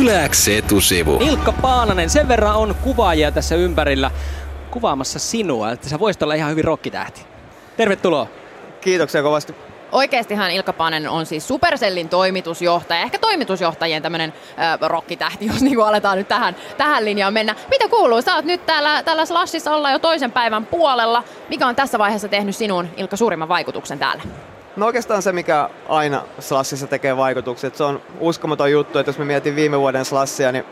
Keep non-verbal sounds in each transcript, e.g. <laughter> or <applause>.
Yläks etusivu. Ilkka Paananen, sen verran on kuvaajia tässä ympärillä kuvaamassa sinua, että sä voisit olla ihan hyvin rokkitähti. Tervetuloa. Kiitoksia kovasti. Oikeastihan Ilkka Paananen on siis Supercellin toimitusjohtaja, ehkä toimitusjohtajien tämmöinen äh, rokkitähti, jos niin aletaan nyt tähän, tähän linjaan mennä. Mitä kuuluu? Sä oot nyt täällä, täällä Slashissa olla jo toisen päivän puolella. Mikä on tässä vaiheessa tehnyt sinun, Ilkka, suurimman vaikutuksen täällä? No oikeastaan se, mikä aina Slashissa tekee vaikutukset. Se on uskomaton juttu, että jos me mietin viime vuoden Slashia, niin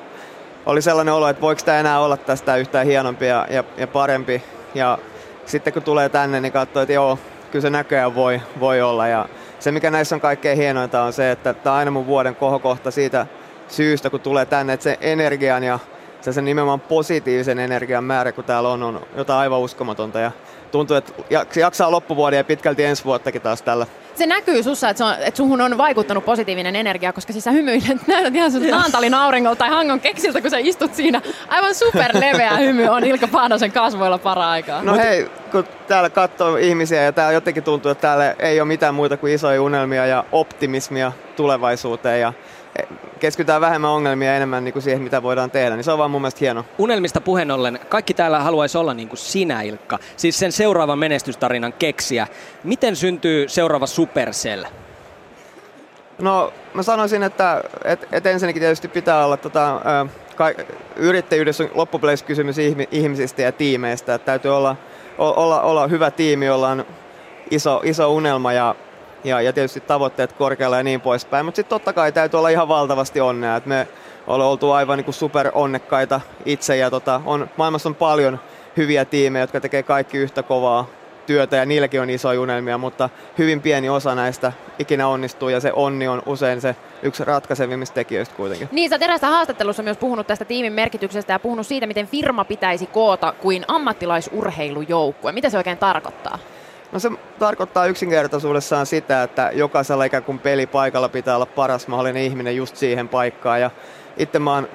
oli sellainen olo, että voiko tämä enää olla tästä yhtään hienompi ja, ja, ja parempi. Ja sitten kun tulee tänne, niin katsoo, että joo, kyllä se näköjään voi, voi olla. Ja se, mikä näissä on kaikkein hienointa, on se, että tämä on aina mun vuoden kohokohta siitä syystä, kun tulee tänne, että se energian ja se sen nimenomaan positiivisen energian määrä, kun täällä on, on jotain aivan uskomatonta. Ja tuntuu, että jaksaa loppuvuoden ja pitkälti ensi vuottakin taas tällä. Se näkyy sussa, että, se on, että suhun on vaikuttanut positiivinen energia, koska siis sä hymyilet, <laughs> näytät ihan sun Naantalin auringolta tai Hangon keksiltä, kun sä istut siinä. Aivan superleveä <laughs> hymy on Ilkka Paanasen kasvoilla para-aikaa. No hei, kun täällä katsoo ihmisiä ja täällä jotenkin tuntuu, että täällä ei ole mitään muuta kuin isoja unelmia ja optimismia tulevaisuuteen. Ja keskitytään vähemmän ongelmia enemmän niin kuin siihen, mitä voidaan tehdä, niin se on vaan mun mielestä hieno. Unelmista puheen ollen, kaikki täällä haluaisi olla niin kuin sinä, Ilkka. Siis sen seuraavan menestystarinan keksiä. Miten syntyy seuraava Supercell? No, mä sanoisin, että et, et ensinnäkin tietysti pitää olla tota, ä, ka, yrittäjyydessä on loppupeleissä kysymys ihmisistä ja tiimeistä. Että täytyy olla, olla, olla hyvä tiimi, jolla on iso, iso unelma ja ja, ja tietysti tavoitteet korkealla ja niin poispäin. Mutta sitten totta kai täytyy olla ihan valtavasti onnea. Et me ollaan oltu aivan niin super onnekkaita itse ja tota, on, maailmassa on paljon hyviä tiimejä, jotka tekee kaikki yhtä kovaa työtä ja niilläkin on isoja unelmia, mutta hyvin pieni osa näistä ikinä onnistuu ja se onni on usein se yksi ratkaisevimmista tekijöistä kuitenkin. Niin, sä erässä haastattelussa myös puhunut tästä tiimin merkityksestä ja puhunut siitä, miten firma pitäisi koota kuin ammattilaisurheilujoukkue. Mitä se oikein tarkoittaa? No se tarkoittaa yksinkertaisuudessaan sitä, että jokaisella ikään kuin pelipaikalla pitää olla paras mahdollinen ihminen just siihen paikkaan. Ja itse mä oon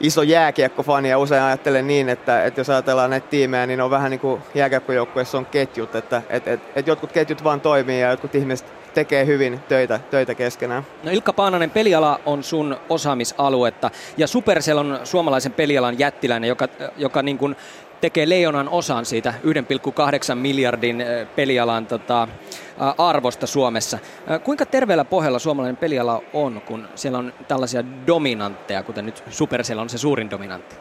iso jääkiekkofani ja usein ajattelen niin, että, että jos ajatellaan näitä tiimejä, niin on vähän niin kuin jääkiekkojoukkueessa on ketjut, että että että että jotkut ketjut vaan toimii ja jotkut ihmiset tekee hyvin töitä, töitä keskenään. No Ilkka Paananen, peliala on sun osaamisaluetta ja Supercell on suomalaisen pelialan jättiläinen, joka, joka niin kuin tekee leijonan osan siitä 1,8 miljardin pelialan tota, arvosta Suomessa. Kuinka terveellä pohjalla suomalainen peliala on, kun siellä on tällaisia dominantteja, kuten nyt Supercell on se suurin dominantti?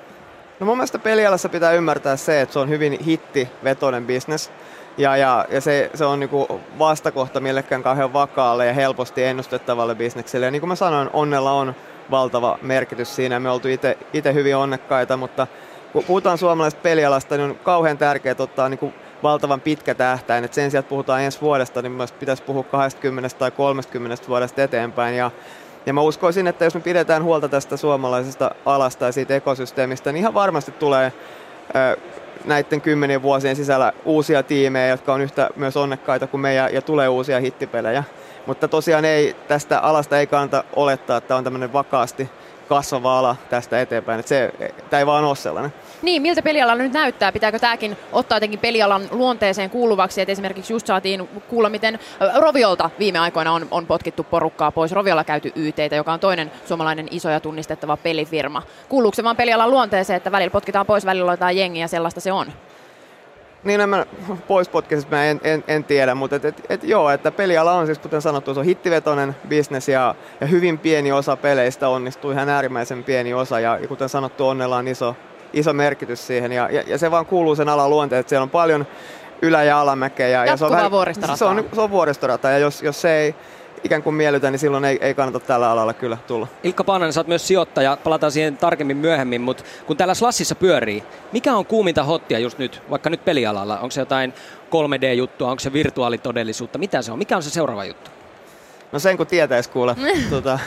No mun mielestä pelialassa pitää ymmärtää se, että se on hyvin hittivetoinen bisnes. Ja, ja, ja se, se on niinku vastakohta millekään kauhean vakaalle ja helposti ennustettavalle bisnekselle. Ja niin kuin mä sanoin, onnella on valtava merkitys siinä. Me oltu itse hyvin onnekkaita, mutta kun puhutaan suomalaisesta pelialasta, niin on kauhean tärkeää ottaa niin kuin valtavan pitkä tähtäin. Et sen sijaan, että puhutaan ensi vuodesta, niin myös pitäisi puhua 20 tai 30 vuodesta eteenpäin. Ja, ja mä uskoisin, että jos me pidetään huolta tästä suomalaisesta alasta ja siitä ekosysteemistä, niin ihan varmasti tulee ö, näiden kymmenien vuosien sisällä uusia tiimejä, jotka on yhtä myös onnekkaita kuin me ja, ja tulee uusia hittipelejä. Mutta tosiaan ei, tästä alasta ei kannata olettaa, että on tämmöinen vakaasti kasvava ala tästä eteenpäin. Että se, tämä ei vaan ole sellainen. Niin, miltä peliala nyt näyttää? Pitääkö tämäkin ottaa jotenkin pelialan luonteeseen kuuluvaksi? Että esimerkiksi just saatiin kuulla, miten Roviolta viime aikoina on, on potkittu porukkaa pois. Roviolla käyty YT, joka on toinen suomalainen iso ja tunnistettava pelifirma. Kuuluuko se vaan pelialan luonteeseen, että välillä potkitaan pois, välillä jotain jengiä, sellaista se on? Niin en mä pois potkisesta mä en, en, en, tiedä, mutta et, et, et, joo, että peliala on siis kuten sanottu, se on hittivetoinen bisnes ja, ja hyvin pieni osa peleistä onnistuu, ihan äärimmäisen pieni osa ja, kuten sanottu, onnella on iso, iso merkitys siihen ja, ja, ja se vaan kuuluu sen alan luonteen, että siellä on paljon ylä- ja alamäkeä. Ja, ja se on, vähän, se on, se on vuoristorata ja jos, jos se ei ikään kuin miellytä, niin silloin ei, ei kannata tällä alalla kyllä tulla. Ilkka Paananen, sä oot myös sijoittaja, palataan siihen tarkemmin myöhemmin, mutta kun täällä Slassissa pyörii, mikä on kuuminta hottia just nyt, vaikka nyt pelialalla? Onko se jotain 3D-juttua, onko se virtuaalitodellisuutta, mitä se on? Mikä on se seuraava juttu? No sen kun tietäisi kuule. <laughs> tuota,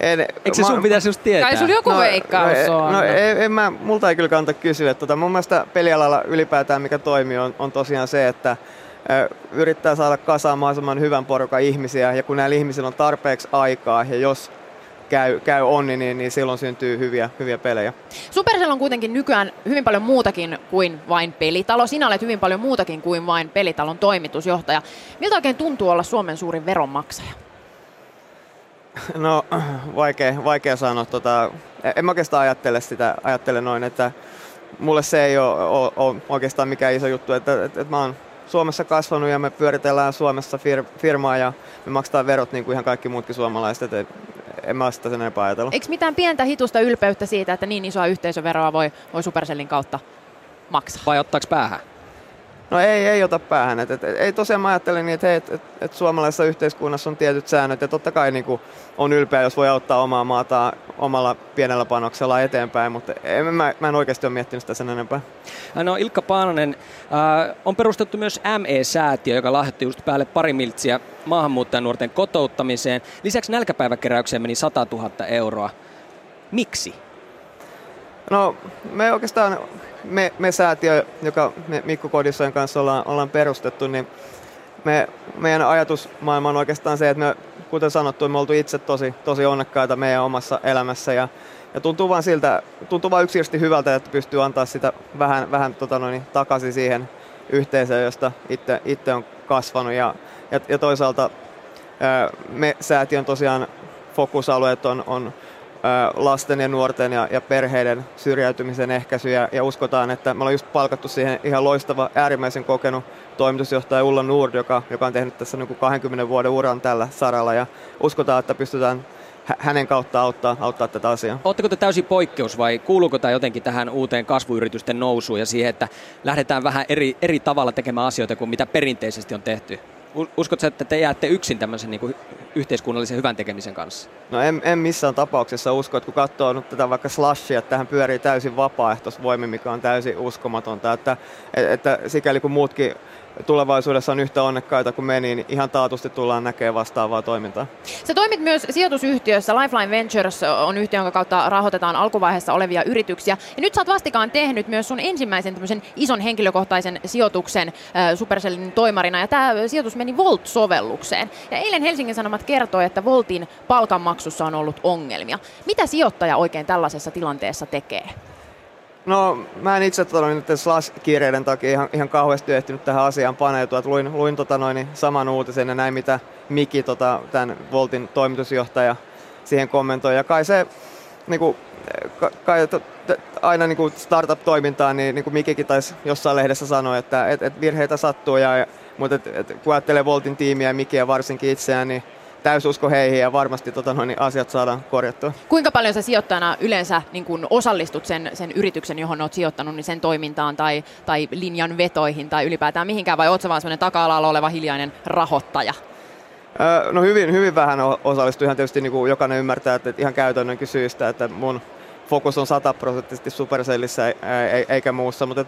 en, Eikö se mä, sun pitäisi just tietää? Kai sulla joku no, veikkaus no, on. No, en, en mä, multa ei kyllä kannata kysyä. Tota, mun mielestä pelialalla ylipäätään mikä toimii on, on tosiaan se, että yrittää saada kasaan mahdollisimman hyvän porukan ihmisiä ja kun näillä ihmisillä on tarpeeksi aikaa ja jos käy, käy onni, niin, niin silloin syntyy hyviä, hyviä pelejä. Supercell on kuitenkin nykyään hyvin paljon muutakin kuin vain pelitalo. Sinä olet hyvin paljon muutakin kuin vain pelitalon toimitusjohtaja. Miltä oikein tuntuu olla Suomen suurin veronmaksaja? No vaikea, vaikea sanoa. Tota, en mä oikeastaan ajattele sitä, ajattele noin, että mulle se ei ole, ole, ole oikeastaan mikään iso juttu, että, että, että mä oon Suomessa kasvanut ja me pyöritellään Suomessa fir, firmaa ja me maksetaan verot niin kuin ihan kaikki muutkin suomalaiset. Että en mä sitä sen enempää ajatella. Eikö mitään pientä hitusta ylpeyttä siitä, että niin isoa yhteisöveroa voi, voi Supercellin kautta maksaa? Vai ottaako päähän? No ei, ei ota päähän. Et, et, et, ei tosiaan mä ajattelen niin, että, et, et, et suomalaisessa yhteiskunnassa on tietyt säännöt ja totta kai niin on ylpeä, jos voi auttaa omaa maata omalla pienellä panoksella eteenpäin, mutta en, mä, mä en oikeasti ole miettinyt sitä sen enempää. No Ilkka Paananen, äh, on perustettu myös ME-säätiö, joka lahjoitti just päälle pari miltsiä maahanmuuttajanuorten kotouttamiseen. Lisäksi nälkäpäiväkeräykseen meni 100 000 euroa. Miksi? No me oikeastaan me, me säätiö, joka me Mikko Kodissojen kanssa ollaan, ollaan perustettu, niin me, meidän ajatusmaailma on oikeastaan se, että me, kuten sanottu, me oltu itse tosi, tosi onnekkaita meidän omassa elämässä ja, ja tuntuu vaan siltä, tuntuu vaan yksinkertaisesti hyvältä, että pystyy antaa sitä vähän, vähän tota noin, takaisin siihen yhteisöön, josta itse, itse on kasvanut. Ja, ja, ja toisaalta me säätiön tosiaan fokusalueet on, on lasten ja nuorten ja, ja perheiden syrjäytymisen ehkäisy ja, ja uskotaan, että me ollaan just palkattu siihen ihan loistava, äärimmäisen kokenut toimitusjohtaja Ulla Nord, joka, joka on tehnyt tässä niin kuin 20 vuoden uran tällä saralla ja uskotaan, että pystytään hänen kautta auttaa, auttaa tätä asiaa. Oletteko te täysin poikkeus vai kuuluuko tämä jotenkin tähän uuteen kasvuyritysten nousuun ja siihen, että lähdetään vähän eri, eri tavalla tekemään asioita kuin mitä perinteisesti on tehty? Uskotko, että te jäätte yksin tämmöisen niin kuin yhteiskunnallisen hyvän tekemisen kanssa? No en, en missään tapauksessa usko, että kun katsoo nyt tätä vaikka slashia, että tähän pyörii täysin vapaaehtoisvoimi, mikä on täysin uskomatonta, että, että sikäli kun muutkin tulevaisuudessa on yhtä onnekkaita kuin me, niin ihan taatusti tullaan näkemään vastaavaa toimintaa. Se toimit myös sijoitusyhtiössä. Lifeline Ventures on yhtiö, jonka kautta rahoitetaan alkuvaiheessa olevia yrityksiä. Ja nyt sä oot vastikaan tehnyt myös sun ensimmäisen ison henkilökohtaisen sijoituksen äh, Supercellin toimarina. Ja tämä sijoitus meni Volt-sovellukseen. Ja eilen Helsingin Sanomat kertoi, että Voltin palkanmaksussa on ollut ongelmia. Mitä sijoittaja oikein tällaisessa tilanteessa tekee? No mä en itse tota, noin, Slash-kiireiden takia ihan, ihan kauheasti ehtinyt tähän asiaan paneutua. Et luin, luin tota, noin, saman uutisen ja näin, mitä Miki, tota, tämän Voltin toimitusjohtaja, siihen kommentoi. Ja kai se, niin kuin, kai, to, aina niin kuin startup-toimintaan, niin, niin kuin Mikikin taisi jossain lehdessä sanoa, että et, et virheitä sattuu. Ja, mutta et, et, kun ajattelee Voltin tiimiä ja Mikiä varsinkin itseään, niin täysusko heihin ja varmasti tota, noin, niin asiat saadaan korjattua. Kuinka paljon sä sijoittajana yleensä niin kun osallistut sen, sen yrityksen, johon olet sijoittanut, niin sen toimintaan tai, tai linjan vetoihin tai ylipäätään mihinkään, vai ootko vaan sellainen taka-alalla oleva hiljainen rahoittaja? No hyvin, hyvin vähän osallistu. Ihan tietysti niin kuin jokainen ymmärtää, että ihan käytännönkin syystä, että mun fokus on sataprosenttisesti Supercellissä eikä muussa, mutta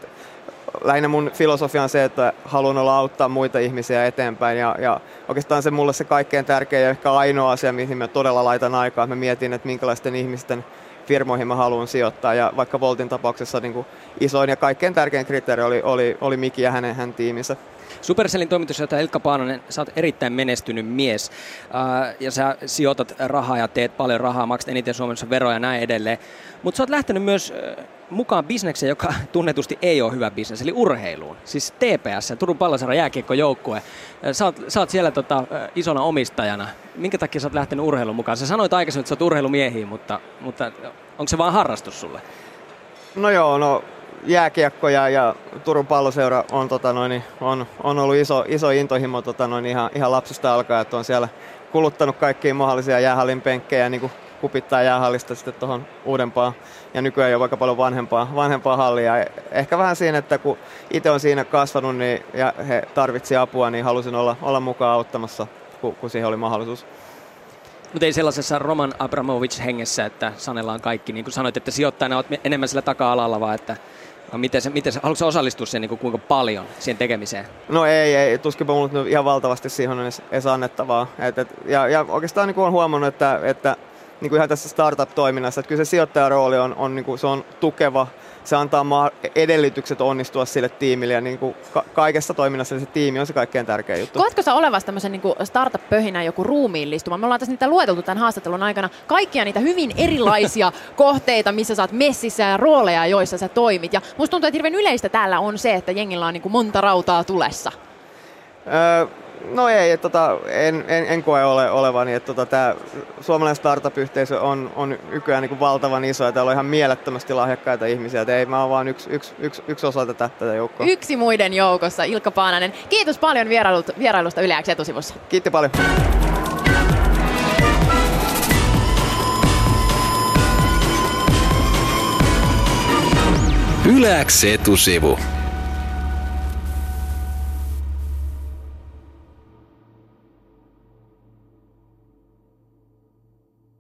lähinnä mun filosofia on se, että haluan olla auttaa muita ihmisiä eteenpäin ja, ja oikeastaan se mulle se kaikkein tärkein ja ehkä ainoa asia, mihin mä todella laitan aikaa. Mä mietin, että minkälaisten ihmisten firmoihin mä haluan sijoittaa ja vaikka Voltin tapauksessa niin kuin isoin ja kaikkein tärkein kriteeri oli, oli, oli Miki ja hänen, hänen tiiminsä. Supercellin toimitusjohtaja Ilkka Paanonen, sä oot erittäin menestynyt mies äh, ja sä sijoitat rahaa ja teet paljon rahaa, maksat eniten Suomessa veroja ja näin edelleen. Mutta sä oot lähtenyt myös äh, mukaan bisnekseen, joka <laughs> tunnetusti ei ole hyvä bisnes, eli urheiluun. Siis TPS, Turun pallosarjan jääkiekkojoukkue. Sä oot, sä oot siellä tota, isona omistajana. Minkä takia sä oot lähtenyt urheilun mukaan? Sä sanoit aikaisemmin, että sä oot urheilumiehiä, mutta, mutta onko se vaan harrastus sulle? No joo, no jääkiekko ja, ja Turun palloseura on, tota noin, on, on ollut iso, iso intohimo tota noin, ihan, ihan lapsesta alkaen, että on siellä kuluttanut kaikkia mahdollisia jäähallin penkkejä niin kuin kupittaa jäähallista sitten tuohon uudempaan ja nykyään jo vaikka paljon vanhempaa, vanhempaa hallia. Ehkä vähän siinä, että kun itse on siinä kasvanut niin, ja he tarvitsi apua, niin halusin olla, olla mukaan auttamassa, kun, kun siihen oli mahdollisuus. Mutta ei sellaisessa Roman Abramovic hengessä, että sanellaan kaikki, niin kuin sanoit, että sijoittajana olet enemmän sillä taka-alalla, vaan että Miten se, miten se, haluatko osallistua siihen niin kuinka paljon siihen tekemiseen? No ei, ei tuskinpa mulla ihan valtavasti siihen on edes, edes annettavaa. Et, et, ja, ja oikeastaan niin on huomannut, että, että niin kuin ihan tässä startup-toiminnassa, että kyllä se sijoittajarooli on, on, niin kuin, se on tukeva, se antaa edellytykset onnistua sille tiimille ja niin kuin ka- kaikessa toiminnassa se tiimi on se kaikkein tärkein juttu. Koetko sä olevassa tämmöisen niin startup-pöhinä joku ruumiillistuma? Me ollaan tässä niitä lueteltu tämän haastattelun aikana kaikkia niitä hyvin erilaisia <laughs> kohteita, missä sä oot messissä ja rooleja, joissa sä toimit. Ja musta tuntuu, että hirveän yleistä täällä on se, että jengillä on niin kuin monta rautaa tulessa. Öö, No ei, tota, en, en, en koe ole, olevani, että tota, tämä suomalainen startup-yhteisö on, on nykyään niin kuin valtavan iso ja täällä on ihan mielettömästi lahjakkaita ihmisiä. Et ei, mä oon vaan yksi, yksi, yksi, yksi osa tätä, tätä joukkoa. Yksi muiden joukossa, Ilkka Paananen. Kiitos paljon vierailut, vierailusta Yle X etusivussa. Kiitti paljon. Yle X etusivu.